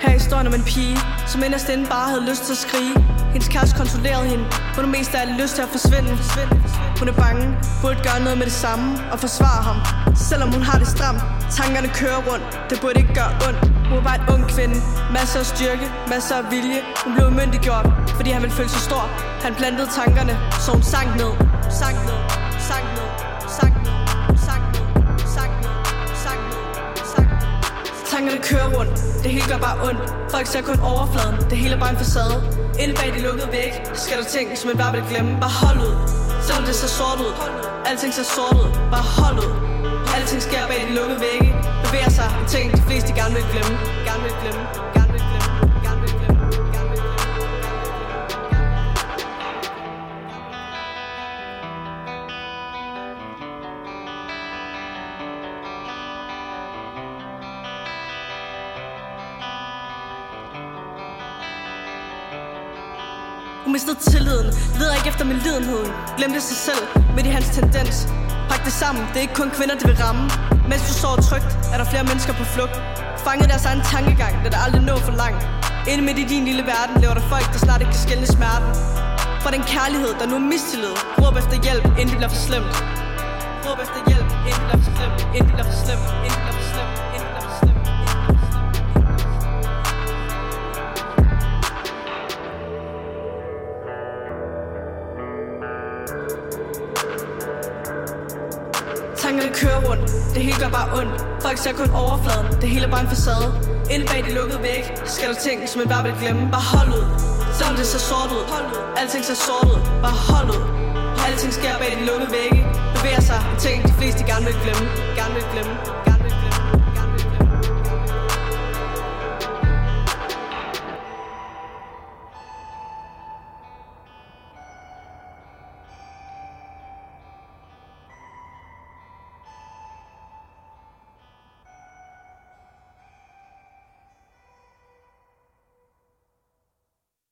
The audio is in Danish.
Her er historien om en pige, som inderst inde bare havde lyst til at skrige. Hendes kæreste kontrollerede hende. Hun er mest af alt lyst til at forsvinde. Hun er bange, burde gøre noget med det samme og forsvare ham. Selvom hun har det stramt, tankerne kører rundt. Det burde ikke gøre ondt. Hun var bare en ung kvinde. Masser af styrke, masser af vilje. Hun blev umyndiggjort, fordi han ville føle sig stor. Han plantede tankerne, så hun sank ned. Sank ned, Tankerne kører rundt, det hele gør bare ondt. Folk ser kun overfladen, det hele er bare en facade. Inde bag de lukkede væg, skal der ting, som man bare vil glemme. Bare hold ud, selvom det ser sort ud. Alting ser sort ud, bare hold ud. Alting sker bag de lukkede vægge. Bevæger sig. Hun mistede tilliden, leder ikke efter min lidenhed. Glemte sig selv midt i hans tendens. Pak det sammen, det er ikke kun kvinder, det vil ramme. Mens du sover trygt, er der flere mennesker på flugt. Fanget deres egen tankegang, det der aldrig nå for langt Inde midt i din lille verden lever der folk, der snart ikke kan skælne smerten. For den kærlighed, der nu er mistillid. Råb efter hjælp, inden det bliver for slemt. Råb efter hjælp, inden det bliver for slemt Tankerne kører rundt, det hele gør bare ondt. Folk ser kun overfladen, det hele er bare en facade. Inde bag de lukkede væg, skal der ting, som man bare vil glemme. Bare hold ud, selvom det ser sort ud. Alting ser sort ud, bare hold ud. Alting sker bag de lukkede vægge. Bevæger sig ting, de fleste gerne vil glemme. Gerne vil glemme.